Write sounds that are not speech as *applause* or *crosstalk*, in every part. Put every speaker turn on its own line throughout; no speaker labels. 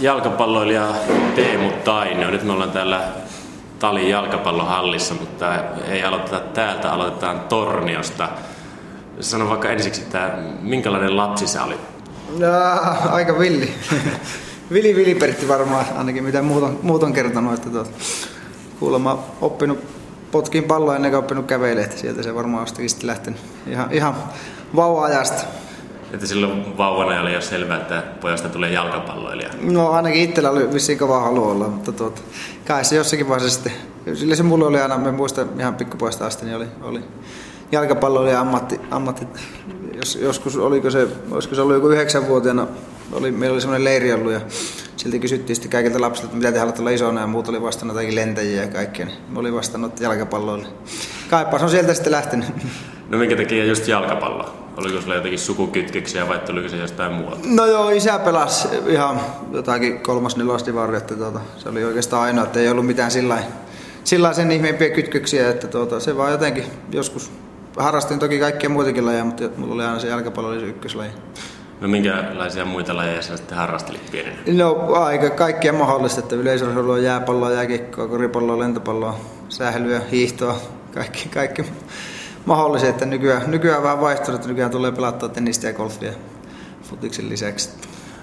jalkapalloilija Teemu Tainio. Nyt me ollaan täällä Talin jalkapallohallissa, mutta ei aloiteta täältä, aloitetaan Torniosta. Sano vaikka ensiksi, että minkälainen lapsi sä olit?
No, aika villi. *laughs* Vili Vilipertti varmaan, ainakin mitä muut on, muut on kertonut, että tuot, kuulemma oppinut potkin palloa ennen kuin oppinut kävelemään, sieltä se varmaan on sitten lähtenyt ihan, ihan vauva-ajasta.
Että silloin vauvana oli jo selvää, että pojasta tulee jalkapalloilija.
No ainakin itsellä oli vissiin kova halu olla, mutta tuota, kai se jossakin vaiheessa sitten, sillä se mulle oli aina, me muistan ihan pikkupoista asti, niin oli, oli jalkapalloilija ammatti, ammatti jos, joskus oliko se, olisiko se ollut joku yhdeksänvuotiaana, oli, meillä oli semmoinen leiri ollut ja silti kysyttiin sitten kaikilta lapsilta, että mitä te haluatte olla isona ja muut oli vastannut jotakin lentäjiä ja kaikkea. Niin oli vastannut jalkapalloille. Kaipaus on sieltä sitten lähtenyt.
No minkä takia just jalkapallo? Oliko sulla jotakin sukukytkeksiä vai tuliko se jostain muualta?
No joo, isä pelasi ihan jotakin kolmas nelosdivari, että tuota, se oli oikeastaan ainoa, että ei ollut mitään sillä sillä sen ihmeempiä kytköksiä, että tuota, se vaan jotenkin joskus harrastin toki kaikkia muitakin lajeja, mutta mulla oli aina se jalkapallo oli se ykköslaji.
No minkälaisia muita lajeja sä sitten harrastelit pienenä?
No aika kaikkia mahdollista, että yleisurheilua, jääpalloa, jääkiekkoa, koripalloa, lentopalloa, sählyä, hiihtoa, kaikki, kaikki mahdollisia, että nykyään, nykyään vähän että nykyään tulee pelattua tennistä ja golfia futiksen lisäksi.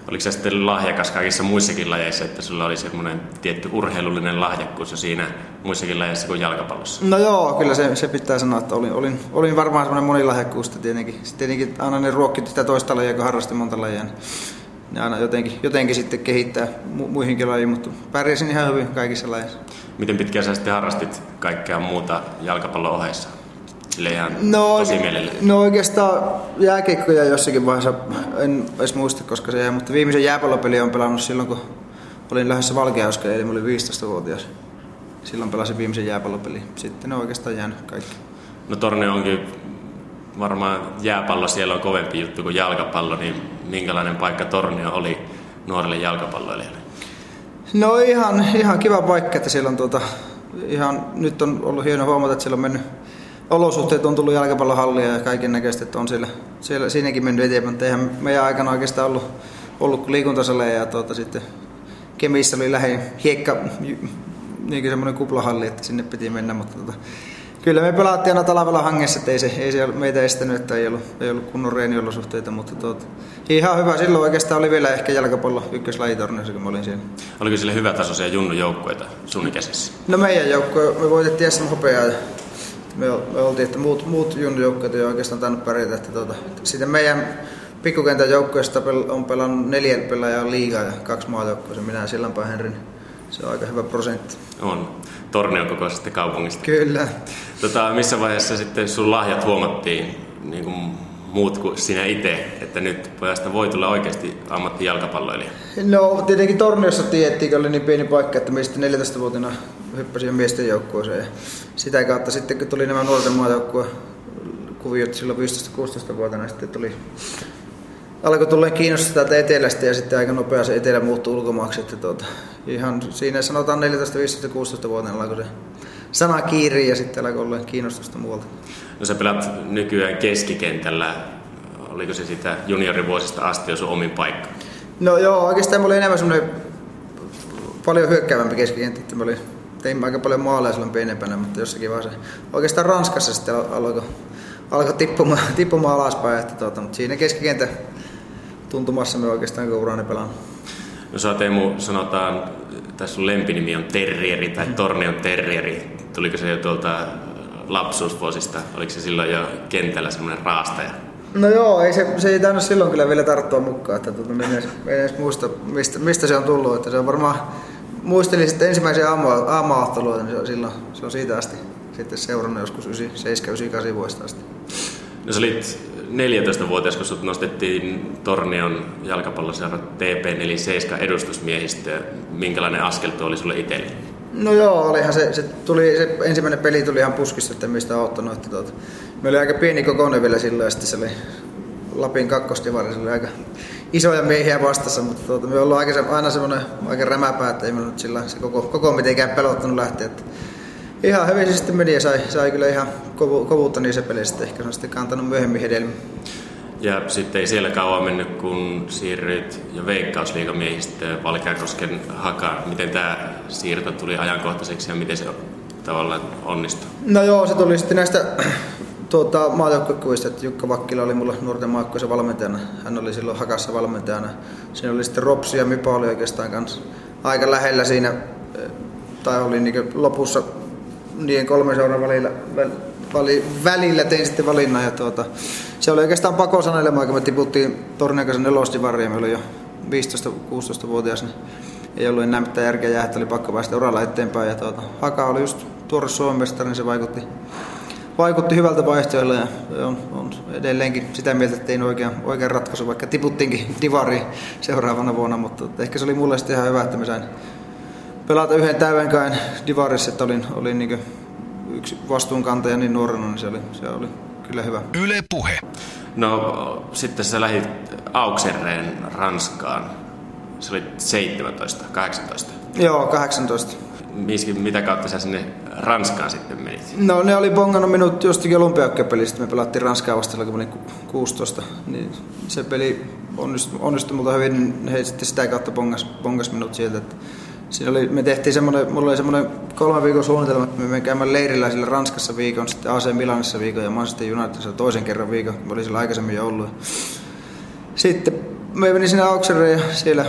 Oliko se sitten lahjakas kaikissa muissakin lajeissa, että sulla oli semmoinen tietty urheilullinen lahjakkuus jo siinä muissakin lajeissa kuin jalkapallossa?
No joo, kyllä se, se pitää sanoa, että olin, olin, olin varmaan semmoinen monilahjakkuus tietenkin. Sitten tietenkin aina ne ruokkit sitä toista lajia, kun harrasti monta lajia. Niin ne aina jotenkin, jotenkin sitten kehittää mu- muihinkin lajiin, mutta pärjäsin ihan hyvin kaikissa lajeissa.
Miten pitkään sä sitten harrastit kaikkea muuta jalkapallon ohessa? Sille ihan no, tosi mielellä.
No oikeastaan jääkiekkoja jossakin vaiheessa, en edes muista koska se jäi, mutta viimeisen jääpallopeli on pelannut silloin, kun olin lähdössä Valkeauskeen, eli olin 15-vuotias. Silloin pelasin viimeisen jääpallopeli. Sitten ne on oikeastaan jäänyt kaikki.
No Tornio onkin varmaan jääpallo siellä on kovempi juttu kuin jalkapallo, niin minkälainen paikka Tornio oli nuorille jalkapalloilijoille?
No ihan, ihan kiva paikka, että siellä on tuota, ihan, nyt on ollut hieno huomata, että siellä on mennyt olosuhteet on tullut jalkapallohallia ja kaiken näköistä, että on siellä, siellä siinäkin mennyt eteenpäin, mutta eihän meidän aikana oikeastaan ollut, ollut kuin liikuntasaleja ja tuota, sitten Kemissä oli lähin hiekka, niin semmoinen kuplahalli, että sinne piti mennä, mutta tuota, kyllä me pelattiin aina talvella hangessa, että ei se, ei se meitä estänyt, että ei ollut, ei ollut kunnon reeniolosuhteita, mutta tuota, ihan hyvä. Silloin oikeastaan oli vielä ehkä jalkapallo ykköslajitorneissa, kun mä olin siellä.
Oliko sille hyvä tasoisia junnujoukkueita sun ikäisessä?
No meidän joukkue, me voitettiin SM Hopeaa me, me oltiin, että muut, muut junnujoukkueet ei oikeastaan tainnut pärjätä. Että tuota, sitten meidän pikkukentän joukkueesta on pelannut neljä pelaajaa liigaa ja kaksi maajoukkoa, minä ja Sillanpää Henri. Se on aika hyvä prosentti.
On. Tornion kokoisesta kaupungista.
Kyllä.
Tota, missä vaiheessa sitten sun lahjat huomattiin niin kuin muut kuin sinä itse, että nyt pojasta voi tulla oikeasti ammattijalkapalloilija?
No tietenkin Torniossa tiedettiin, kun oli niin pieni paikka, että meistä 14-vuotiaana hyppäsin miesten joukkueeseen. Ja sitä kautta sitten, kun tuli nämä nuorten maajoukkueen kuviot silloin 15-16-vuotiaana, sitten tuli alkoi tulla kiinnostaa täältä etelästä ja sitten aika nopeasti etelä muuttui ulkomaaksi. Että tuota, ihan siinä sanotaan 14, 15, 16 vuotta alkoi se sana kiiri ja sitten alkoi olla kiinnostusta muualta.
No sä pelat nykyään keskikentällä. Oliko se sitä juniorivuosista asti jo sun omin paikka?
No joo, oikeastaan mä olin enemmän semmoinen paljon hyökkäävämpi keskikenttä. Että mä olin, tein aika paljon maaleja silloin pienempänä, mutta jossakin vaiheessa oikeastaan Ranskassa sitten alkoi alkoi tippumaan, *laughs* tippumaan alaspäin. Että tuota, mutta siinä keskikentä tuntumassa me oikeastaan koko urani pelannut.
No sä Teemu, sanotaan, tässä sun lempinimi on Terrieri tai Tornion Terrieri. Tuliko se jo tuolta lapsuusvuosista? Oliko se silloin jo kentällä semmoinen raastaja?
No joo, ei se, se ei tainnut silloin kyllä vielä tarttua mukaan, että tuota, en, edes, en edes muista, mistä, mistä, se on tullut. Että se on varmaan, muistelin sitten ensimmäisiä aamuahteluita, niin se on, silloin, se on siitä asti sitten seurannut joskus 7-9 vuodesta asti.
No sä olit 14-vuotias, kun sut nostettiin Tornion jalkapalloseura TP47 edustusmiehistä. Minkälainen askel tuo oli sulle itselle?
No joo, olihan se, se, tuli, se ensimmäinen peli tuli ihan puskista, että mistä ottanut. Että tuota, me oli aika pieni kokoinen vielä silloin ja sitten se oli Lapin kakkostivari, se oli aika isoja miehiä vastassa, mutta tuota, me ollaan aika, aina semmoinen aika rämäpää, että ei me nyt sillä se koko, koko mitenkään pelottanut lähteä. Että ihan hyvin se sitten meni ja sai, sai kyllä ihan kovu, kovuutta niissä peleissä, ehkä se on sitten kantanut myöhemmin hedelmiä.
Ja sitten ei siellä kauan mennyt, kun siirryit jo veikkausliigamiehistöön Valkeakosken hakaan. Miten tämä siirto tuli ajankohtaiseksi ja miten se tavallaan onnistui?
No joo, se tuli sitten näistä *clears throat* tuota, maajoukkuekuvista, että Jukka Vakkila oli mulla nuorten maakkoisen valmentajana. Hän oli silloin hakassa valmentajana. Siinä oli sitten Ropsi ja Mipa oli oikeastaan kanssa aika lähellä siinä, tai oli niin lopussa niiden kolmen seuran välillä, väli, välillä tein sitten valinnan. Ja tuota, se oli oikeastaan pako sanelemaan, kun me tiputtiin Torniakasen nelostivariin, me oli jo 15-16-vuotias, niin ei ollut enää mitään järkeä jää, että oli pakko päästä uralla eteenpäin. Ja tuota, Haka oli just tuore Suomen mestari, niin se vaikutti, vaikutti hyvältä vaihtoehdolla ja on, on edelleenkin sitä mieltä, että tein oikean, oikean ratkaisu, vaikka tiputtiinkin divariin seuraavana vuonna, mutta ehkä se oli mulle sitten ihan hyvä, että mä sain pelata yhden täydenkäin divarissa, että olin, olin niin yksi vastuunkantaja niin nuorena, niin se oli, se oli kyllä hyvä. Yle Puhe.
No sitten sä lähdit Auxerreen Ranskaan. Se oli 17, 18.
Joo, 18.
Miskin, mitä kautta sä sinne Ranskaan sitten menit?
No ne oli bongannut minut jostakin olympiakkepelistä. Me pelattiin Ranskaa vastalla, kun olin 16. Niin se peli onnistui, onnistui multa hyvin, niin he sitten sitä kautta bongas, bongas minut sieltä. Että Siinä oli, me tehtiin semmoinen, mulla oli semmoinen kolme viikon suunnitelma, että me käymään leirillä sillä Ranskassa viikon, sitten AC Milanissa viikon ja Manchester Unitedissa toisen kerran viikon. Mä olin siellä aikaisemmin jo ollut. Sitten me menin sinne Auxerreen ja siellä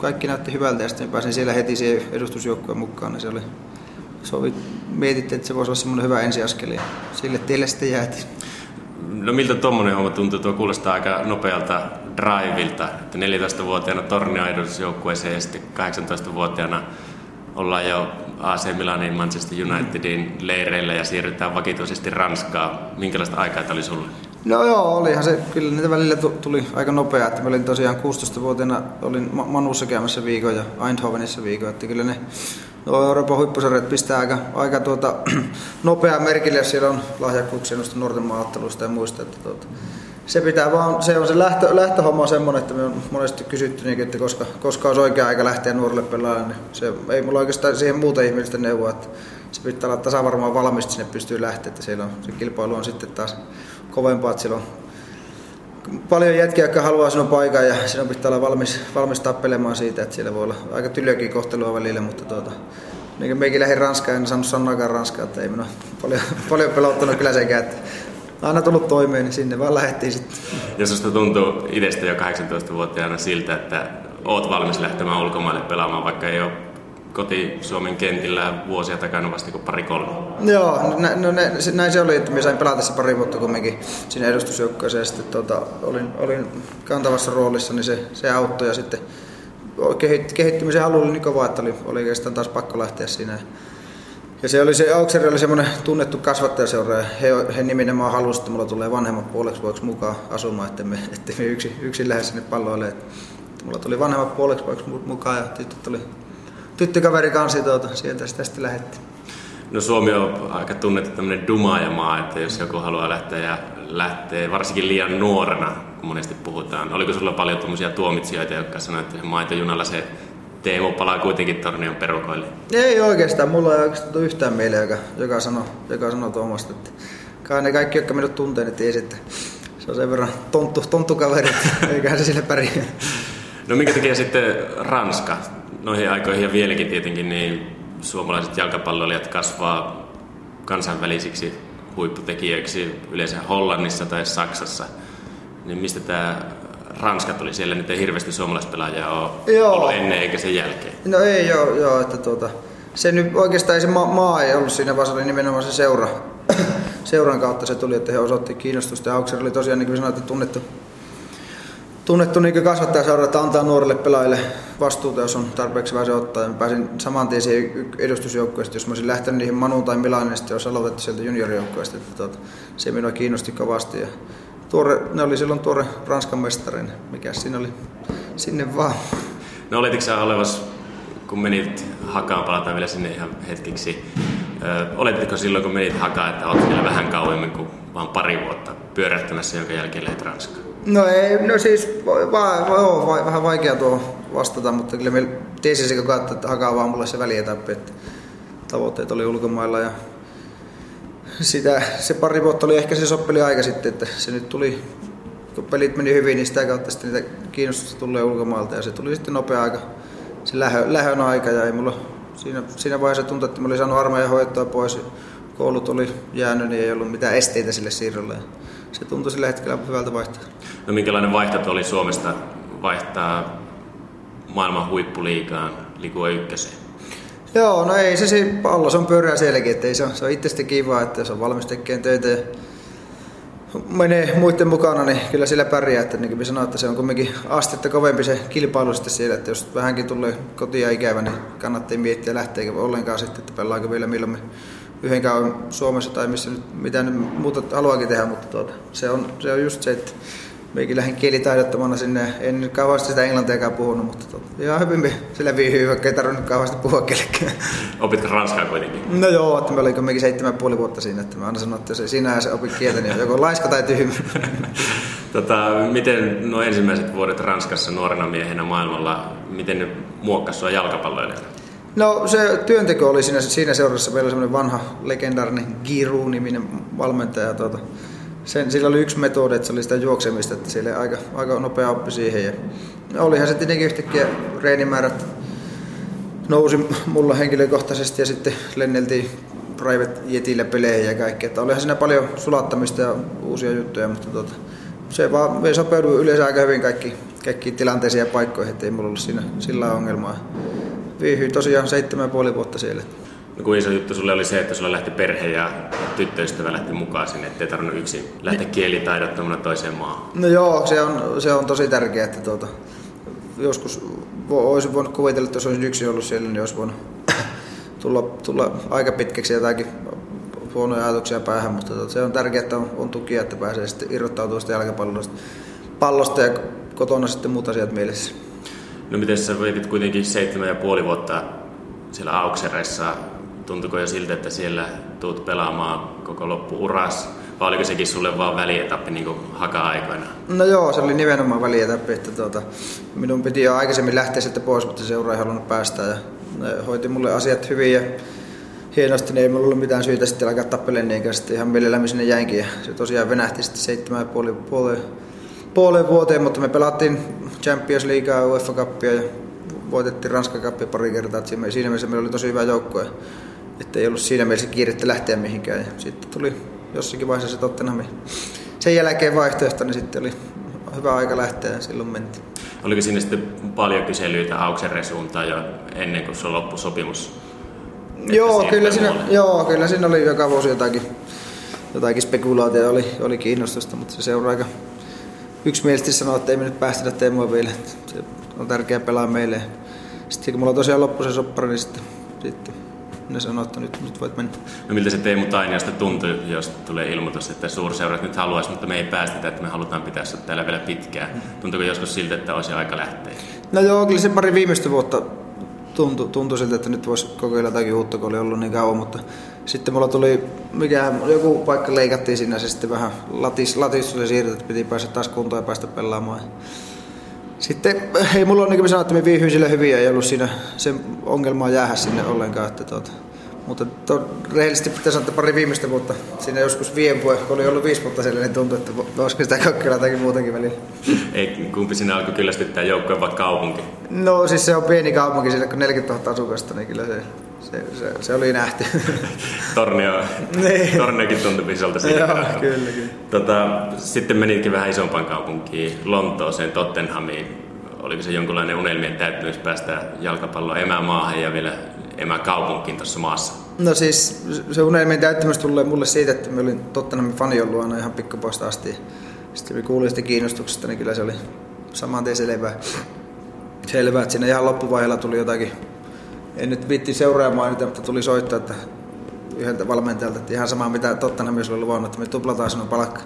kaikki näytti hyvältä ja sitten pääsin siellä heti siihen edustusjoukkueen mukaan. Niin se oli, sovi, mietittiin, että se voisi olla semmoinen hyvä ensiaskel ja sille tielle sitten jäätiin.
No miltä tuommoinen homma tuntuu? Tuo kuulostaa aika nopealta drivilta, että 14-vuotiaana tornioedustusjoukkueeseen ja sitten 18-vuotiaana ollaan jo AC Milanin, Manchester Unitedin leireillä ja siirrytään vakituisesti Ranskaan. Minkälaista aikaa tämä oli sulle?
No joo, olihan se, kyllä niitä välillä tuli aika nopea, että mä olin tosiaan 16-vuotiaana, olin Manussa käymässä viikon ja Eindhovenissa viikon, että kyllä ne no Euroopan huippusarjat pistää aika, aika tuota, *clears throat* nopeaa merkille, siellä on lahjakkuuksia noista nuorten maaotteluista ja muista, että tuota, se pitää vaan, se on se lähtö, lähtöhomma semmoinen, että me on monesti kysytty, niin, että koska, koska olisi oikea aika lähteä nuorelle pelaajalle, niin se ei mulla oikeastaan siihen muuta ihmistä neuvoa, että se pitää olla tasavarmaan valmista, sinne pystyy lähteä, että siellä on, se kilpailu on sitten taas kovempaa, että on paljon jätkiä, jotka haluaa sinun paikan ja sinun pitää olla valmis, valmis tappelemaan siitä, että siellä voi olla aika tylyäkin kohtelua välillä, mutta tuota, niin kuin meikin lähdin Ranskaan, en saanut sanoakaan Ranskaa, että ei minua paljon, *laughs* paljon pelottanut kyllä sekään, että aina tullut toimeen, niin sinne vaan lähdettiin sitten.
Ja sinusta tuntuu itsestä jo 18-vuotiaana siltä, että oot valmis lähtemään ulkomaille pelaamaan, vaikka ei ole koti Suomen kentillä vuosia takana vasta kuin pari kolme.
Joo, no, no ne, näin se oli, että minä sain pelata se pari vuotta kumminkin siinä edustusjoukkoissa ja sitten tota, olin, olin kantavassa roolissa, niin se, se auttoi ja sitten kehittymisen halu oli niin kova, että oli, oli oikeastaan taas pakko lähteä siinä. Ja se oli se, Aukseri oli semmoinen tunnettu kasvattajaseura ja he, he nimenomaan halusivat, että mulla tulee vanhemmat puoleksi vuoksi mukaan asumaan, että me, että me yksin, yksin lähde sinne palloille. Että mulla tuli vanhemmat puoleksi vuoksi mukaan ja tyttö tuli tyttökaveri kanssa tuota, sieltä sitä sitten lähettiin.
No Suomi on aika tunnettu tämmöinen dumaajamaa, että jos joku haluaa lähteä ja lähtee varsinkin liian nuorena, kun monesti puhutaan. Oliko sulla paljon tuommoisia tuomitsijoita, jotka sanoivat, että maitojunalla se Teemu palaa kuitenkin tornion perukoille?
Ei oikeastaan, mulla ei oikeastaan tule yhtään mieleen, joka, joka sanoo, joka sanoo tuommoista. Että kai ne kaikki, jotka minut tuntee, niin tiesi, että se on sen verran tonttu, tonttukaveri, eiköhän se sille pärjää.
No minkä takia sitten Ranska? Noihin aikoihin ja vieläkin tietenkin niin suomalaiset jalkapalloilijat kasvaa kansainvälisiksi huipputekijöiksi yleensä Hollannissa tai Saksassa. Niin mistä tämä Ranska tuli? Siellä nyt ei hirveästi suomalaispelaajia ole joo. ollut ennen eikä sen jälkeen.
No ei joo, joo että tuota, se nyt oikeastaan ei se maa, maa ei ollut siinä, vaan se oli nimenomaan se seura. *clears throat* Seuran kautta se tuli, että he osoitti kiinnostusta ja Auxer oli tosiaan, niin kuin sanoit, tunnettu tunnettu niin kasvattajaseura, että antaa nuorille pelaajille vastuuta, jos on tarpeeksi vähän se ottaa. Ja pääsin saman tien siihen edustusjoukkueesta, jos mä olisin lähtenyt niihin Manu tai Milanin, niin olisi aloitettu sieltä juniorijoukkueesta. Että tuota, se minua kiinnosti kovasti. Ja tuore, ne oli silloin tuore Ranskan mestarin, mikä siinä oli, sinne vaan.
No olitko sä olevas, kun menit Hakaan, palataan vielä sinne ihan hetkeksi. Ö, oletitko silloin, kun menit Hakaan, että olet siellä vähän kauemmin kuin vain pari vuotta pyörähtämässä, jonka jälkeen lähdet Ranskaan?
No ei, no siis va, va, va, vähän vaikea tuo vastata, mutta kyllä me tiesin sekä katsoa, että hakaa vaan mulle se välietappi, että tavoitteet oli ulkomailla ja sitä, se pari vuotta oli ehkä se soppeli aika sitten, että se nyt tuli kun pelit meni hyvin, niin sitä kautta sitten niitä kiinnostusta tulee ulkomaalta ja se tuli sitten nopea aika, se lähö, lähön aika ja ei mulla siinä, siinä vaiheessa tuntui, että mä olin saanut armeijan hoitoa pois, koulut oli jäänyt, niin ei ollut mitään esteitä sille siirrolle. Se tuntui sillä hetkellä hyvältä vaihtaa.
No minkälainen vaihto oli Suomesta vaihtaa maailman huippuliigaan Ligue ykköseen?
Joo, no ei se siinä pallo, se on pyöreä sielläkin, että ei se, se on itsestä kiva, että se on valmis tekemään töitä ja menee muiden mukana, niin kyllä sillä pärjää. Että niin kuin sanoin, että se on kuitenkin astetta kovempi se kilpailu sitten siellä, että jos vähänkin tulee kotia ikävä, niin kannattaa miettiä lähteekö ollenkaan sitten, että pelaako vielä milloin me yhden kauan Suomessa tai missä nyt, mitä nyt muuta haluakin tehdä, mutta tuota, se, on, se on just se, että meikin lähdin kielitaidottomana sinne. En nyt kauheasti sitä englantiakaan puhunut, mutta tot, ihan hyvin sillä viihyy, vaikka ei tarvinnut kauheasti puhua kellekään.
Opitko ranskaa kuitenkin?
No joo, että me olin kuitenkin seitsemän puoli vuotta siinä, että mä aina sanoin, että jos sinä se opit kieltä, niin joko laiska tai tyhmä. *laughs*
tota, miten nuo ensimmäiset vuodet Ranskassa nuorena miehenä maailmalla, miten ne muokkasi sua jalkapalloilijana?
No se työnteko oli siinä, siinä seurassa. Meillä oli semmoinen vanha legendaarinen Giroud-niminen valmentaja. Tuota, sen, sillä oli yksi metodi, että se oli sitä juoksemista, että sille aika, aika nopea oppi siihen. Ja olihan se tietenkin yhtäkkiä reenimäärät nousi mulla henkilökohtaisesti ja sitten lenneltiin private jetillä peleihin ja kaikkea. Että olihan siinä paljon sulattamista ja uusia juttuja, mutta tuota, se vaan me sopeudui yleensä aika hyvin kaikki, kaikki tilanteisiin ja paikkoihin, ettei mulla ollut siinä sillä ongelmaa. Viihyi tosiaan seitsemän ja puoli vuotta siellä.
No kuin iso juttu sulle oli se, että sulla lähti perhe ja tyttöystävä lähti mukaan sinne, ettei tarvinnut yksin lähteä kielitaidottomana toiseen maahan.
No joo, se on, se on tosi tärkeää, että tuota, joskus vo, olisi voinut kuvitella, että jos olisin yksin ollut siellä, niin olisi voinut *coughs* tulla, tulla aika pitkäksi jotakin huonoja ajatuksia päähän, mutta tuota, se on tärkeää, että on, on tukia, että pääsee sitten irrottautumaan sitä jalkapallosta pallosta ja kotona sitten muut asiat mielessä.
No miten sä vietit kuitenkin seitsemän ja puoli vuotta siellä Auksereissa tuntuiko jo siltä, että siellä tuut pelaamaan koko loppuuras? Vai oliko sekin sulle vaan välietappi niin haka-aikoina?
No joo, se oli nimenomaan välietappi. Että tuota, minun piti jo aikaisemmin lähteä sitten pois, mutta seura ei halunnut päästä. Ja ne hoiti mulle asiat hyvin ja hienosti, niin ei mulla ollut mitään syytä sitten alkaa tappelemaan niin sitten ihan mielellämme sinne jäinkin. Ja se tosiaan venähti sitten seitsemän puoli, puoli, puoleen vuoteen, mutta me pelattiin Champions Leaguea, UEFA Cupia ja voitettiin Ranskan Cupia pari kertaa. Siinä mielessä meillä oli tosi hyvä joukko että ei ollut siinä mielessä kiirettä lähteä mihinkään. Ja sitten tuli jossakin vaiheessa se Tottenham. Sen jälkeen vaihtoehto, niin sitten oli hyvä aika lähteä ja silloin mentiin.
Oliko siinä sitten paljon kyselyitä Aukseren suuntaan jo ennen kuin se loppui sopimus?
Joo kyllä, siinä, joo, kyllä siinä oli joka vuosi jotakin, jotakin spekulaatio, oli, oli kiinnostusta, mutta se seuraa aika yksimielisesti sanoi, että ei me nyt päästetä Teemua vielä. Se on tärkeää pelaa meille. Sitten kun mulla tosiaan loppui se soppari, niin sitten, sitten ne sanoo, että nyt, nyt voit mennä.
No miltä se Teemu Tainiosta tuntui, jos tulee ilmoitus, että suurseurat nyt haluaisi, mutta me ei päästetä, että me halutaan pitää sinut täällä vielä pitkään. Tuntuuko joskus siltä, että olisi aika lähteä?
No joo, kyllä se pari viimeistä vuotta tuntui, tuntui siltä, että nyt voisi kokeilla jotakin uutta, kun oli ollut niin kauan, mutta sitten mulla tuli, mikä, joku paikka leikattiin sinne, se sitten vähän latis, latis tuli siirryt, että piti päästä taas kuntoon ja päästä pelaamaan. Sitten ei mulla on niin kuin sanoin, että me sille hyvin ja ei ollut siinä se ongelmaa jäädä sinne ollenkaan. Että tuota, mutta to, rehellisesti pitää sanoa, että pari viimeistä vuotta, siinä joskus viime vuotta, kun oli ollut viisi vuotta siellä, niin tuntui, että olisiko sitä kokeilla jotakin muutakin välillä.
Ei, kumpi sinä alkoi kyllästyttää joukkojen vai kaupunki?
No siis se on pieni kaupunki, siellä kun 40 000 asukasta, niin kyllä se, se, se, se oli nähty. *laughs*
Tornio, *laughs* niin. Torniokin tuntui isolta
siinä. Joo, kyllä, kyllä.
Tota, sitten menitkin vähän isompaan kaupunkiin, Lontooseen, Tottenhamiin. Oliko se jonkunlainen unelmien täyttymys päästä jalkapalloa emämaahan ja vielä emäkaupunkiin tuossa maassa?
No siis se unelmien täyttymys tulee mulle siitä, että mä olin Tottenhamin fani ollut aina ihan pikkupoista asti. Sitten kun kuulin sitä kiinnostuksesta, niin kyllä se oli saman tien selvää. Selvää, että siinä ihan loppuvaiheella tuli jotakin, en nyt viitti seuraamaan niitä, mutta tuli soittaa, että yhdeltä valmentajalta, että ihan sama mitä Tottenhamissa oli luvannut, että me tuplataan sinun palkka.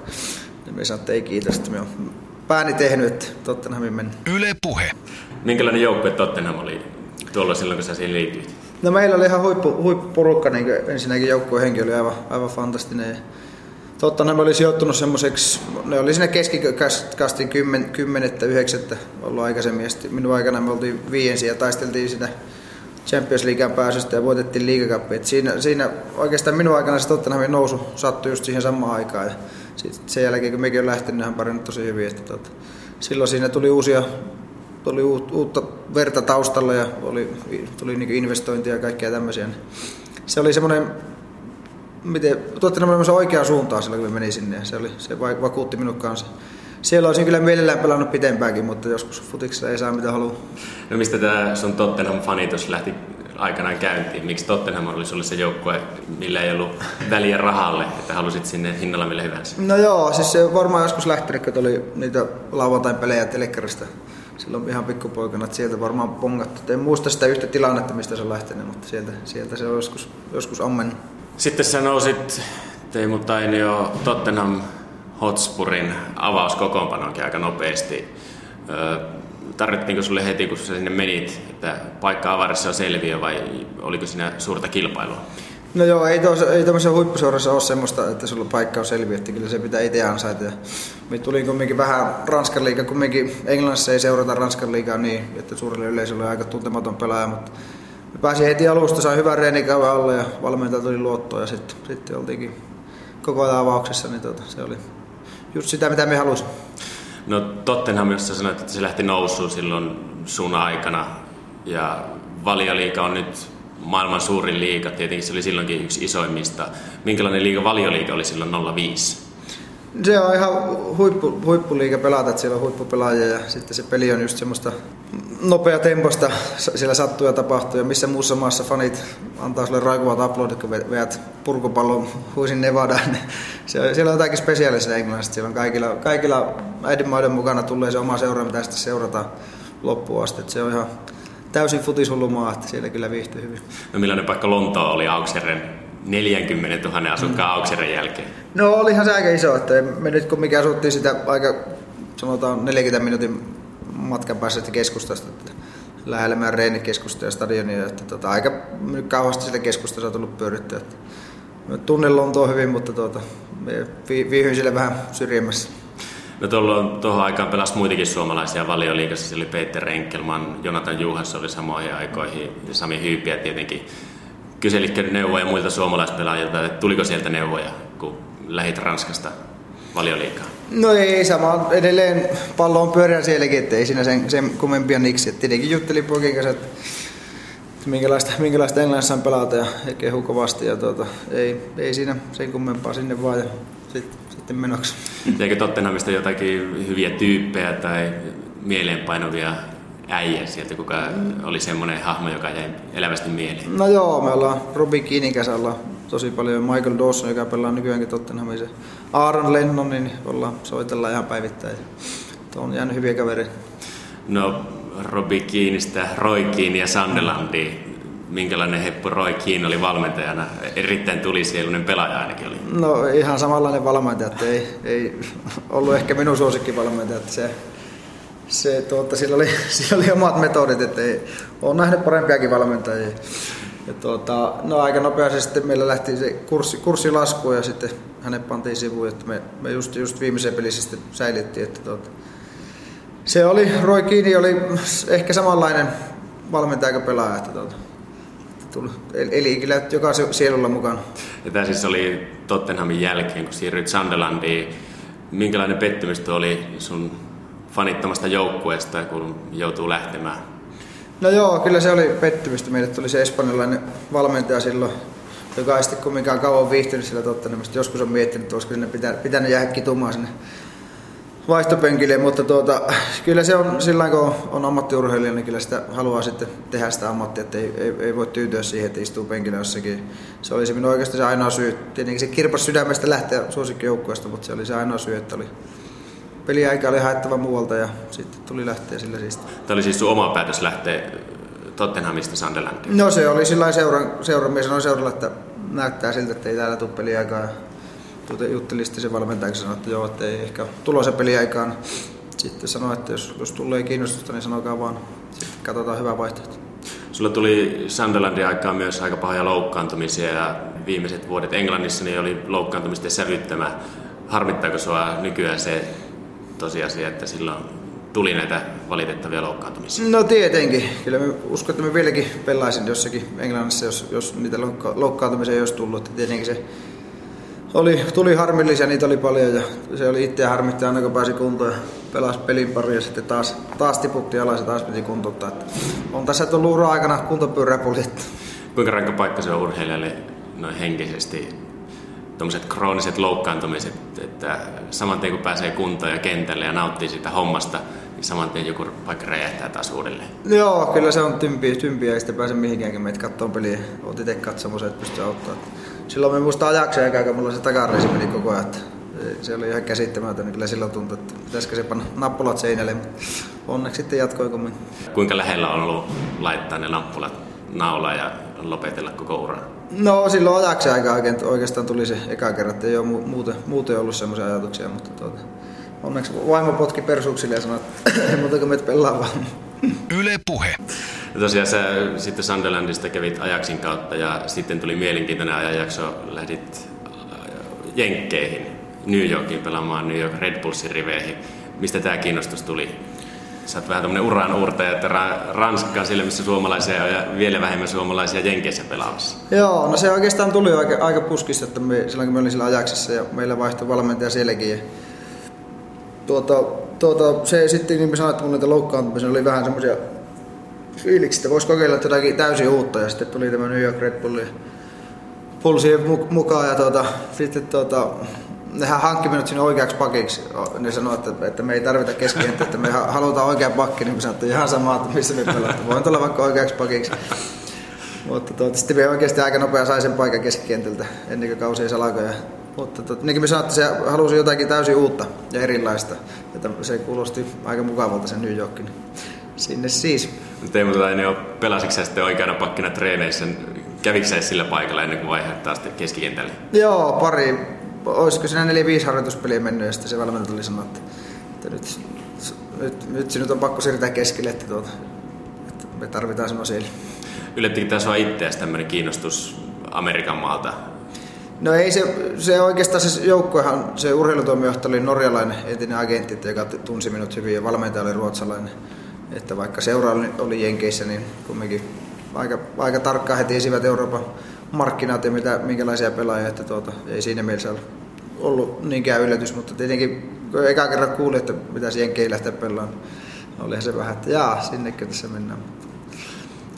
Niin me sanoin, että ei kiitos, että me on pääni tehnyt, että Tottenhamin mennä. Yle Puhe.
Minkälainen joukkue Tottenham oli tuolla silloin, kun sä siihen liityit?
No meillä oli ihan huippu, huippuporukka, niin ensinnäkin joukkueen henki oli aivan, aivan fantastinen. Totta, ne oli sijoittunut semmoiseksi, ne oli siinä keskikastin 10, 10 9 ollut aikaisemmin. Ja minun aikana me oltiin viiensi ja taisteltiin sitä Champions Leaguean pääsystä ja voitettiin liigakappi. Siinä, siinä oikeastaan minun aikana se Tottenhamin nousu sattui just siihen samaan aikaan. Ja sitten sen jälkeen kun mekin on lähtenyt, niin hän pärjännyt tosi hyvin. Että tuota, silloin siinä tuli uusia tuli uutta verta taustalla ja oli, tuli niin investointia ja kaikkea tämmöisiä. Niin se oli semmoinen, miten, tuotti semmoinen oikea suuntaan silloin, kun meni sinne. Se, oli, se vakuutti minun kanssa. Siellä olisin kyllä mielellään pelannut pitempäänkin, mutta joskus futiksessa ei saa mitä haluaa.
No mistä tämä sun Tottenham-fanitus lähti aikanaan käyntiin? Miksi Tottenham oli sulle se joukkue, millä ei ollut väliä rahalle, että halusit sinne hinnalla millä hyvänsä?
No joo, siis se varmaan joskus lähtenyt, kun oli niitä lauantain pelejä telekkarista silloin ihan pikkupoikana, että sieltä varmaan pongattu. En muista sitä yhtä tilannetta, mistä se on lähtenyt, mutta sieltä, sieltä se on joskus, joskus ammennut.
Sitten sä nousit Teemu Tainio Tottenham Hotspurin avauskokoonpanoonkin aika nopeasti. Tarvittiinko sulle heti, kun sinne menit, että paikka avarissa on selviö vai oliko siinä suurta kilpailua?
No joo, ei, tos, ei tämmöisessä huippuseurassa ole semmoista, että sulla paikka on selviä, että kyllä se pitää itse ansaita. me tuli kumminkin vähän Ranskan liiga, kumminkin Englannissa ei seurata Ranskan liigaa niin, että suurelle yleisölle on aika tuntematon pelaaja, mutta me pääsin heti alusta, sain hyvän reenikauden alle ja valmentaja tuli luottoa ja sitten, sitten oltiinkin koko ajan avauksessa, niin tota, se oli just sitä, mitä me halusimme.
No Tottenham, jos sä sanoit, että se lähti nousuun silloin sun aikana ja valioliika on nyt maailman suurin liiga, tietenkin se oli silloinkin yksi isoimmista. Minkälainen liiga valioliiga oli silloin 05?
Se on ihan huippu, huippuliiga pelata, että siellä on huippupelaajia ja sitten se peli on just semmoista nopea temposta, siellä sattuu ja tapahtuu ja missä muussa maassa fanit antaa sulle raikuvat uploadit, kun veät purkupallon huisin Nevadaan. Se, siellä on jotakin spesiaalista Englannista, siellä on kaikilla, kaikilla äidinmaiden mukana tulee se oma seura, mitä sitten seurataan loppuun asti. Että se on ihan täysin futishullumaa, että siellä kyllä viihtyy hyvin.
No millainen paikka Lontoa oli Aukseren 40 000 asukkaan mm. Aukseren jälkeen?
No olihan se aika iso, että me nyt kun mikä asuttiin sitä aika sanotaan 40 minuutin matkan päässä keskustasta, että lähellä meidän reenikeskusta ja stadionia, että tota, aika kauheasti sitä keskustasta on tullut pyörittyä. Tunnen Lontoa hyvin, mutta tuota, vi, viihyin sille vähän syrjemmässä.
No tuolloin tuohon aikaan pelasi muitakin suomalaisia valioliikassa. Siellä oli Peter Renkelman, Jonathan Juhas oli samoihin aikoihin Sami Hyypiä tietenkin. Kyselitkö neuvoja muilta suomalaispelaajilta, että tuliko sieltä neuvoja, kun lähit Ranskasta valioliikaa?
No ei, sama edelleen pallo on pyörä sielläkin, että ei siinä sen, sen kummempia niksi. Et tietenkin juttelin poikien kanssa, että minkälaista, minkälaista Englannissa on pelata ja, ja kehu kovasti. Ja tuota, ei, ei siinä sen kummempaa sinne vaan. Ja sit, sitten menoksi.
Eikö Tottenhamista jotakin hyviä tyyppejä tai mieleenpainuvia äijä sieltä, kuka oli semmoinen hahmo, joka jäi elävästi mieleen?
No joo, me ollaan Robin Keanin kesällä tosi paljon. Michael Dawson, joka pelaa nykyäänkin Tottenhamissa. Aaron Lennon, niin ollaan, soitellaan ihan päivittäin. Tuo on jäänyt hyviä kavereita.
No, Robi Kiinistä, Roy Keane ja Sunderlandiin minkälainen Heppu Roy Keane oli valmentajana? Erittäin tulisieluinen pelaaja ainakin oli.
No ihan samanlainen valmentaja, että ei, ei ollut ehkä minun suosikkivalmentaja. Että se, se, tuota, sillä, oli, *laughs* sillä oli omat metodit, että ei, olen nähnyt parempiakin valmentajia. Ja tuota, no aika nopeasti sitten meillä lähti se kurssi, kurssi laskuun ja sitten hänet pantiin sivuun, että me, me just, just viimeiseen pelissä sitten säilyttiin. Että tuota, se oli, Roy Keane oli ehkä samanlainen valmentaja kuin pelaaja. Että tuota, tullut. Eli kyllä joka sielulla mukana.
Ja tämä siis oli Tottenhamin jälkeen, kun siirryit Sunderlandiin. Minkälainen pettymys oli sun fanittamasta joukkueesta, kun joutuu lähtemään?
No joo, kyllä se oli pettymystä. Meille tuli se espanjalainen valmentaja silloin, joka ei sitten kumminkaan kauan viihtynyt sillä Tottenhamista. Joskus on miettinyt, että olisiko sinne pitänyt jäädä kitumaan sinne vaihtopenkille, mutta tuota, kyllä se on sillä kun on ammattiurheilija, niin kyllä sitä haluaa sitten tehdä sitä ammattia, että ei, ei, ei voi tyytyä siihen, että istuu penkillä jossakin. Se oli se minun oikeastaan se ainoa syy. Tietenkin se kirpas sydämestä lähteä suosikkijoukkueesta, mutta se oli se ainoa syy, että oli peliaika oli haettava muualta ja sitten tuli lähteä sillä siis.
Tämä oli siis sun oma päätös lähteä Tottenhamista Sunderlandiin?
No se oli sillä seuran, seuran mies sanoi seuralla, että näyttää siltä, että ei täällä tule peliaikaa tuota, juttelin sitten sen valmentajan sanoi, että joo, että ei ehkä tulossa peliaikaan. Sitten sanoi, että jos, jos tulee kiinnostusta, niin sanokaa vaan. Sitten katsotaan hyvä vaihtoehto.
Sulla tuli Sunderlandin aikaan myös aika pahoja loukkaantumisia ja viimeiset vuodet Englannissa niin oli loukkaantumisten sävyttämä. Harmittaako sinua nykyään se tosiasia, että silloin tuli näitä valitettavia loukkaantumisia?
No tietenkin. Kyllä me uskon, että me vieläkin pelaisin jossakin Englannissa, jos, jos niitä loukkaantumisia ei olisi tullut. Että tietenkin se oli, tuli harmillisia, niitä oli paljon ja se oli itse harmittaa aina kun pääsi kuntoon ja pelasi pelin pari ja sitten taas, taas tiputti alas ja taas piti kuntouttaa. Että on tässä tullut ura aikana kuntopyörä
Kuinka rankka paikka se on urheilijalle noin henkisesti tuommoiset krooniset loukkaantumiset, että saman tien kun pääsee kuntoon ja kentälle ja nauttii siitä hommasta, niin saman tien joku vaikka räjähtää taas uudelleen.
Joo, kyllä se on tympiä, tympiä ei sitten pääse mihinkään, kun meitä katsoo peliä. Oot itse katsomassa, että pystyy auttamaan. Silloin me muista ajakseen aikaa, kun mulla se takareisi meni koko ajan. Se oli ihan käsittämätön, niin kyllä silloin tuntui, että pitäisikö se panna nappulat seinälle. Onneksi sitten jatkoi kummin.
Kuinka lähellä on ollut laittaa ne nappulat naulaan ja lopetella koko ura?
No silloin ajaksi aika oikeastaan tuli se eka kerran, että ei ole muuten, muuten ollut semmoisia ajatuksia, mutta tuota, onneksi vaimo potki persuuksille ja sanoi, että *clears throat* ei muuta kuin meitä pelaa vaan. Yle Puhe.
Ja tosiaan sä sitten Sunderlandista kävit ajaksin kautta ja sitten tuli mielenkiintoinen ajanjakso, lähdit äh, Jenkkeihin, New Yorkiin pelaamaan New York Red Bullsin riveihin. Mistä tämä kiinnostus tuli? Sä oot vähän tämmönen uran uurtaja, että Ranska on missä suomalaisia ja vielä vähemmän suomalaisia Jenkeissä pelaamassa.
Joo, no se oikeastaan tuli aika, aika puskista, että me, silloin kun me olin sillä ajaksessa ja meillä vaihtoi valmentaja sielläkin. Ja, tuota, tuota, se sitten, niin kuin sanoin, että mulla loukkaantumisia oli vähän semmoisia fiiliksi, että voisi kokeilla jotakin täysin uutta ja sitten tuli tämä New York Red Bulli pulsien mukaan ja tuota, sitten tuota, nehän hankki minut sinne oikeaksi pakiksi. Ne sanoi, että, että me ei tarvita keskikenttä, että me halutaan oikea pakki, niin sanoin, että ihan sama, että missä me pelataan. Voin tulla vaikka oikeaksi pakiksi. Mutta tuota, sitten me oikeasti aika nopea sai sen paikan keskikentältä ennen kuin kausi ei alkoi. Mutta tuota, niin kuin me sanoin, että se halusi jotakin täysin uutta ja erilaista. Että se kuulosti aika mukavalta sen New Yorkin. Sinne siis.
Teemu Tainio, pelasitko sä sitten oikeana pakkina treeneissä? Kävikö sillä paikalla ennen kuin vaihdat taas keskikentälle?
Joo, pari. Olisiko siinä neljä viisi harjoituspeliä mennyt ja sitten se valmentaja tuli sanoa, että, että nyt, nyt, nyt sinut on pakko siirtää keskelle, että, tuota, että me tarvitaan semmoisia.
Yllättikö tämä sua itseäsi tämmöinen kiinnostus Amerikan maalta?
No ei se, se oikeastaan se joukkuehan, se urheilutoimijohtaja oli norjalainen entinen agentti, joka tunsi minut hyvin ja valmentaja oli ruotsalainen. Että vaikka seura oli Jenkeissä, niin kumminkin aika, aika tarkkaan he tiesivät Euroopan markkinat ja mitä, minkälaisia pelaajia, että tuota, ei siinä mielessä ollut niinkään yllätys, mutta tietenkin kun eka kerran kuulin, että pitäisi Jenkeihin lähteä pelaamaan, niin olihan se vähän, että jaa, sinnekö tässä mennään.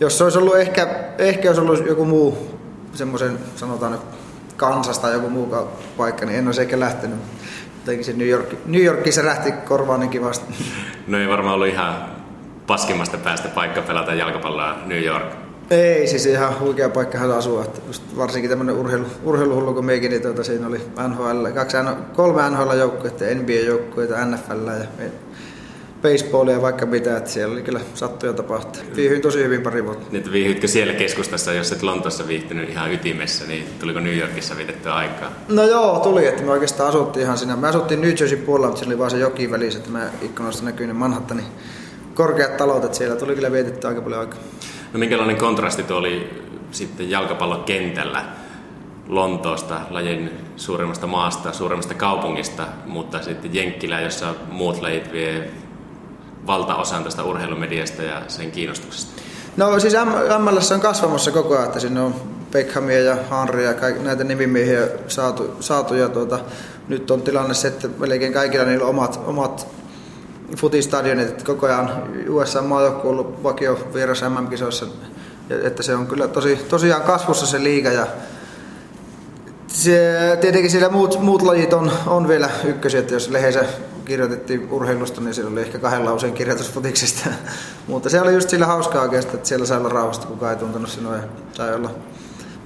Jos se olisi ollut ehkä, ehkä jos ollut joku muu semmoisen, sanotaan nyt kansasta joku muu paikka, niin en olisi ehkä lähtenyt. Jotenkin se New, York, New Yorkissa rähti korvaan niin kivasti.
No ei varmaan ollut ihan paskimmasta päästä paikka pelata jalkapalloa New York.
Ei, siis ihan huikea paikka hän asua. Että varsinkin tämmöinen urheilu, urheiluhullu kuin meikin, niin tuota, siinä oli NHL, kaksi, kolme NHL-joukkuetta, NBA-joukkuetta, NFL ja baseballia vaikka mitä, että siellä oli kyllä sattuja tapahtua. Viihdyin tosi hyvin pari vuotta.
Niin, viihdytkö siellä keskustassa, jos et Lontoossa viihtynyt ihan ytimessä, niin tuliko New Yorkissa vietettyä aikaa?
No joo, tuli, että me oikeastaan asuttiin ihan siinä. Me asuttiin New Jersey puolella, mutta siellä oli vaan se joki välissä, että mä ikkunasta näkyy ne Manhattanin korkeat talot, että siellä tuli kyllä vietetty aika paljon aikaa.
No minkälainen kontrasti tuo oli sitten jalkapallokentällä Lontoosta, lajin suurimmasta maasta, suurimmasta kaupungista, mutta sitten Jenkkilä, jossa muut lajit vie valtaosan tästä urheilumediasta ja sen kiinnostuksesta?
No siis MLS on kasvamassa koko ajan, että sinne on Beckhamia ja Henrya ja kaik, näitä nimimiehiä saatu, saatu ja tuota, nyt on tilanne se, että melkein kaikilla niillä on omat, omat futistadionit, että koko ajan USA maajoukkue on ollut vakio vieras MM-kisoissa, että se on kyllä tosi, tosiaan kasvussa se liiga ja se, tietenkin siellä muut, muut lajit on, on vielä ykkösiä, että jos lehdessä kirjoitettiin urheilusta, niin siellä oli ehkä kahden lauseen kirjoitus futiksesta. *laughs* Mutta se oli just sillä hauskaa oikeastaan, että siellä sai olla rauhasta, kukaan ei tuntunut sinua ja sai olla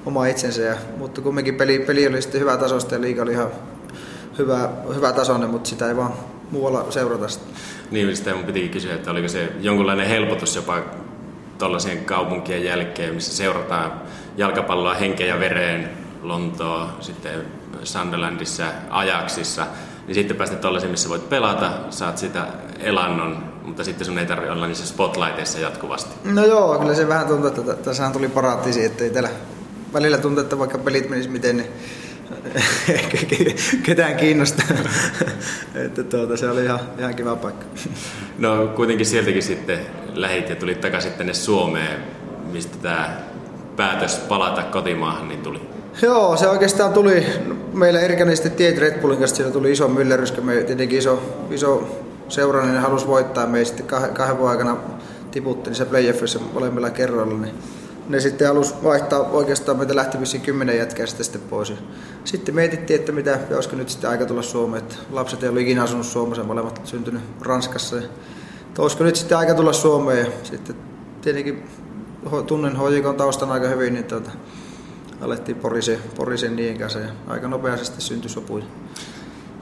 oma itsensä. Ja, mutta kumminkin peli, peli oli sitten hyvä tasosta ja liiga oli ihan hyvä, hyvä tasoinen, mutta sitä ei vaan muualla seurata sitä.
Niin, sitä mun pitikin kysyä, että oliko se jonkunlainen helpotus jopa tuollaisien kaupunkien jälkeen, missä seurataan jalkapalloa henkeä ja vereen, Lontoa, sitten Sunderlandissa, Ajaksissa, niin sitten päästä tuollaisiin, missä voit pelata, saat sitä elannon, mutta sitten sun ei tarvitse olla niissä spotlighteissa jatkuvasti.
No joo, kyllä se vähän tuntuu, että tässähän tuli paraattisi, että ei täällä välillä tuntuu, että vaikka pelit menis miten, niin *laughs* ketään kiinnostaa. *laughs* että tuota, se oli ihan, ihan kiva paikka.
no kuitenkin sieltäkin sitten lähit ja tulit takaisin tänne Suomeen, mistä tämä päätös palata kotimaahan niin tuli.
Joo, se oikeastaan tuli, meillä Erikanen sitten tiet Red Bullin kanssa, siellä tuli iso myllerrys, me tietenkin iso, iso seurallinen niin halusi voittaa, me sitten kahden, kahden vuoden aikana tiputtiin se playoffissa molemmilla kerroilla, niin ne sitten halus vaihtaa oikeastaan meitä lähti vissiin kymmenen jätkää sitten, sitten pois. Sitten mietittiin, että mitä, olisiko nyt sitten aika tulla Suomeen, että lapset ei ollut ikinä asunut Suomessa, molemmat syntynyt Ranskassa. Ja, että olisiko nyt sitten aika tulla Suomeen ja sitten tietenkin tunnen HJK taustan aika hyvin, niin tuota, alettiin porisen, porisen niiden kanssa ja aika nopeasti syntyi sopu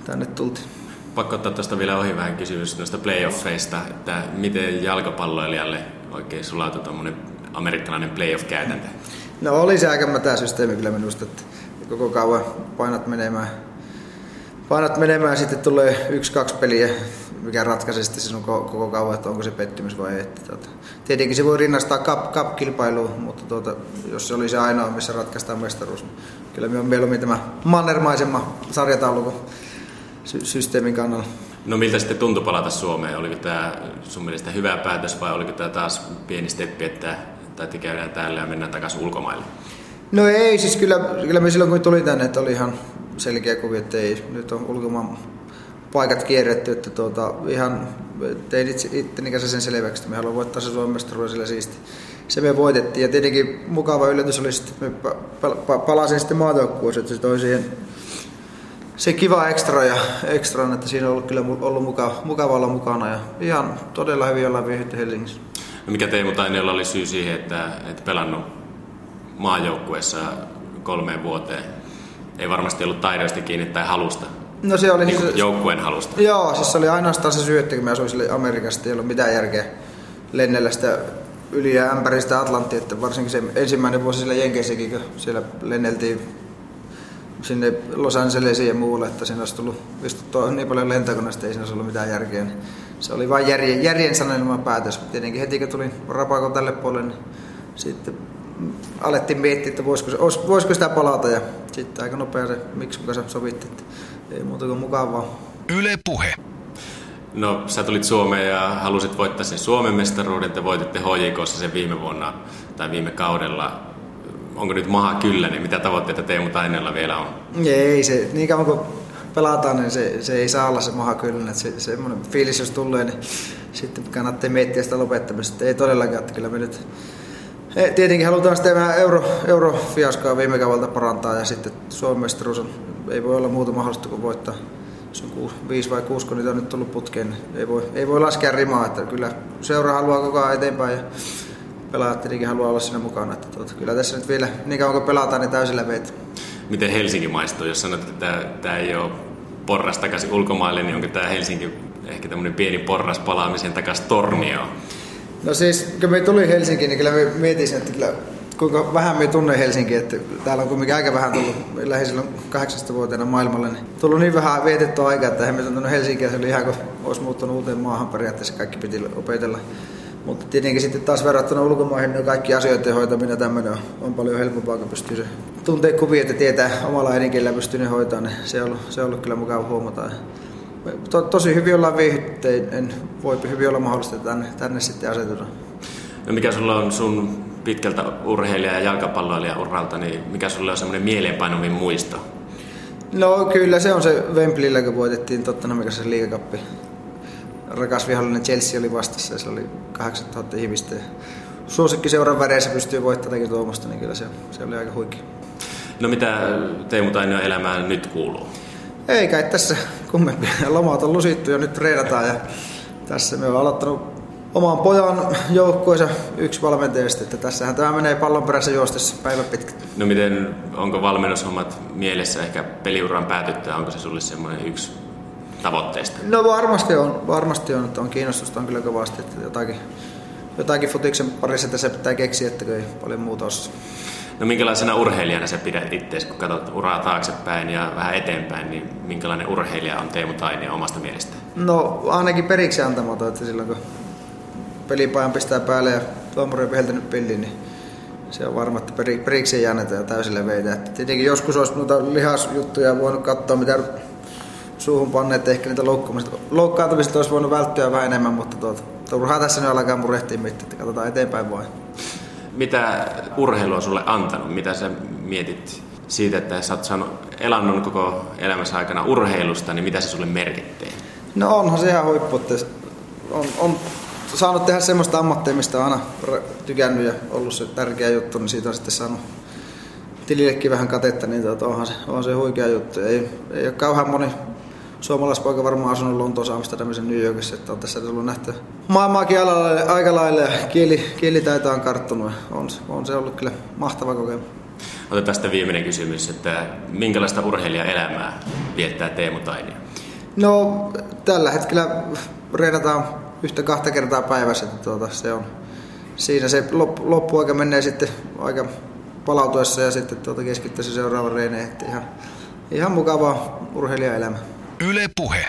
tänne tultiin.
Pakko ottaa tuosta vielä ohi vähän kysymys noista playoffeista, että miten jalkapalloilijalle oikein sulautui tuommoinen amerikkalainen playoff-käytäntö?
No oli se aika mätä systeemi kyllä minusta, että koko kauan painat menemään, painat menemään sitten tulee yksi, kaksi peliä, mikä ratkaisee sitten sinun koko kauan, että onko se pettymys vai ei. Että, tuota, tietenkin se voi rinnastaa cup, cup-kilpailuun, mutta tuota, jos se oli se ainoa, missä ratkaistaan mestaruus, niin kyllä me on mieluummin tämä mannermaisemma sarjataulukon sy- systeemin kannalla.
No miltä sitten tuntui palata Suomeen? Oliko tämä sun mielestä hyvä päätös vai oliko tämä taas pieni steppi, että tai käydään täällä ja mennään takaisin ulkomaille?
No ei, siis kyllä, kyllä me silloin kun tuli tänne, että oli ihan selkeä kuvio, että ei, nyt on ulkomaan paikat kierretty, että tuota, ihan tein itse, itteni kanssa sen selväksi, että me haluamme voittaa se Suomen mestaruuden siisti. Se me voitettiin ja tietenkin mukava yllätys oli sitten, että me palasin sitten maajoukkueeseen, että se toi siihen se kiva ekstra ja ekstra, että siinä on ollut kyllä ollut mukava, mukava olla mukana ja ihan todella hyvin ollaan viihdytty Helsingissä.
No mikä Teemu Tainiolla oli syy siihen, että, että pelannut maajoukkueessa kolmeen vuoteen? Ei varmasti ollut taidoista kiinni tai halusta.
No se oli
niin siis, joukkueen halusta.
Joo, siis se oli ainoastaan se syy, että kun mä asuin sille Amerikasta, ei ollut mitään järkeä lennellä sitä yli ja ämpäristä Atlantti, että varsinkin se ensimmäinen vuosi siellä Jenkeissäkin, kun siellä lenneltiin sinne Los Angelesiin ja muualle, että siinä olisi tullut istuttua niin paljon lentokoneesta, ei siinä olisi ollut mitään järkeä. Niin se oli vain järjen, järjen sanelma päätös. Tietenkin heti kun tuli rapako tälle puolelle, niin sitten alettiin miettiä, että voisiko, voisiko sitä palata ja sitten aika nopea se miksi mukaan sovitti, että ei muuta kuin mukavaa. Yle Puhe.
No, sä tulit Suomeen ja halusit voittaa sen Suomen mestaruuden, te voititte HJKssa sen viime vuonna tai viime kaudella onko nyt maha kyllä, niin mitä tavoitteita Teemu Tainella vielä on?
Ei, se, niin kauan kuin pelataan, niin se, se ei saa olla se maha kyllä. Se, semmoinen fiilis, jos tulee, niin sitten kannattaa miettiä sitä lopettamista. Ei todellakaan, että kyllä me nyt Tietenkin halutaan sitä euro, eurofiaskaa viime kaudelta parantaa ja sitten Suomen ei voi olla muuta mahdollista kuin voittaa. Se on kuusi, viisi vai kuusi, kun niitä on nyt tullut putkeen, niin ei voi, ei voi laskea rimaa. Että kyllä seura haluaa koko ajan eteenpäin ja pelaajat tietenkin haluaa olla siinä mukana. Että tuota, kyllä tässä nyt vielä niin kauan kun pelataan, niin täysillä veet.
Miten Helsinki maistuu? Jos sanot, että tämä, tämä ei ole porras takaisin ulkomaille, niin onko tämä Helsinki ehkä tämmöinen pieni porras palaamisen takaisin Tornioon?
No siis, kun me tuli Helsinkiin, niin kyllä me mietin, että kyllä, kuinka vähän me tunne Helsinki, että täällä on kuitenkin aika vähän tullut, lähes silloin 18 vuoteena maailmalle, niin tullut niin vähän vietettyä aikaa, että emme tuntunut Helsinkiä, se oli ihan kuin olisi muuttunut uuteen maahan periaatteessa, kaikki piti opetella. Mutta tietenkin sitten taas verrattuna ulkomaihin, niin kaikki asioiden hoitaminen tämmöinen on, on paljon helpompaa, kun pystyy se tuntee kuvia, että tietää omalla äidinkielellä pystyy ne hoitamaan, niin se on ollut, se on ollut kyllä mukava huomata. To, tosi hyvin ollaan viihdytty, en voi hyvin olla mahdollista tänne, tänne sitten asetuta.
No mikä sulla on sun pitkältä urheilija- ja jalkapalloilija uralta, niin mikä sulla on semmoinen mieleenpainovin muisto?
No kyllä se on se Wembleyllä, kun voitettiin Tottenhamin kanssa se liigakappi rakas vihollinen Chelsea oli vastassa ja se oli 8000 ihmistä. Suosikki seuran väreissä pystyy voittamaan tuomasta, niin kyllä se, se oli aika huikea.
No mitä Teemu Tainio elämään nyt kuuluu?
Ei kai tässä kummempia. Lomat on lusittu ja nyt treenataan ja tässä me on aloittanut oman pojan joukkueensa yksi valmentajasta, että tässähän tämä menee pallon perässä juostessa päivä pitkä.
No miten, onko valmennushommat mielessä ehkä peliuran päätyttää, onko se sulle semmoinen yksi tavoitteista?
No varmasti on, varmasti on, että on kiinnostusta on kyllä kovasti, että jotakin, jotakin futiksen parissa tässä pitää keksiä, että ei paljon muuta osaa.
No minkälaisena urheilijana sä pidät itseäsi, kun katsot uraa taaksepäin ja vähän eteenpäin, niin minkälainen urheilija on Teemu Tainio omasta mielestä?
No ainakin periksi antamaton, että silloin kun pelipajan pistää päälle ja tuomari on viheltänyt pilliin, niin se on varma, että periksi ei ja täysille veitä. Tietenkin joskus olisi noita lihasjuttuja voinut katsoa, mitä suuhun panneet, ehkä niitä loukkaantumista olisi voinut välttyä vähän enemmän, mutta tuota, turhaa tässä nyt alkaa murehtia mitään, että katsotaan eteenpäin vain.
Mitä urheilu on sulle antanut? Mitä sä mietit siitä, että sä oot saanut elannut koko elämässä aikana urheilusta, niin mitä se sulle merkittää?
No onhan se ihan huippu, että on, on saanut tehdä semmoista ammattia, mistä on aina tykännyt ja ollut se tärkeä juttu, niin siitä on sitten saanut tilillekin vähän katetta, niin tuota, onhan, se, onhan se huikea juttu. Ei, ei ole kauhean moni suomalaispoika varmaan asunut Lontoossa, Amsterdamissa, New Yorkissa, että on tässä tullut nähty maailmaakin aika lailla ja kieli, kielitaito on karttunut. On, on se ollut kyllä mahtava kokemus.
Otetaan tästä viimeinen kysymys, että minkälaista urheilijaelämää viettää Teemu Tainio?
No tällä hetkellä reenataan yhtä kahta kertaa päivässä, että tuota, se on, siinä se loppu, loppuaika menee sitten aika palautuessa ja sitten tuota keskittyy seuraavan reeneen, ihan, ihan mukavaa urheilijaelämä. Yle Puhe.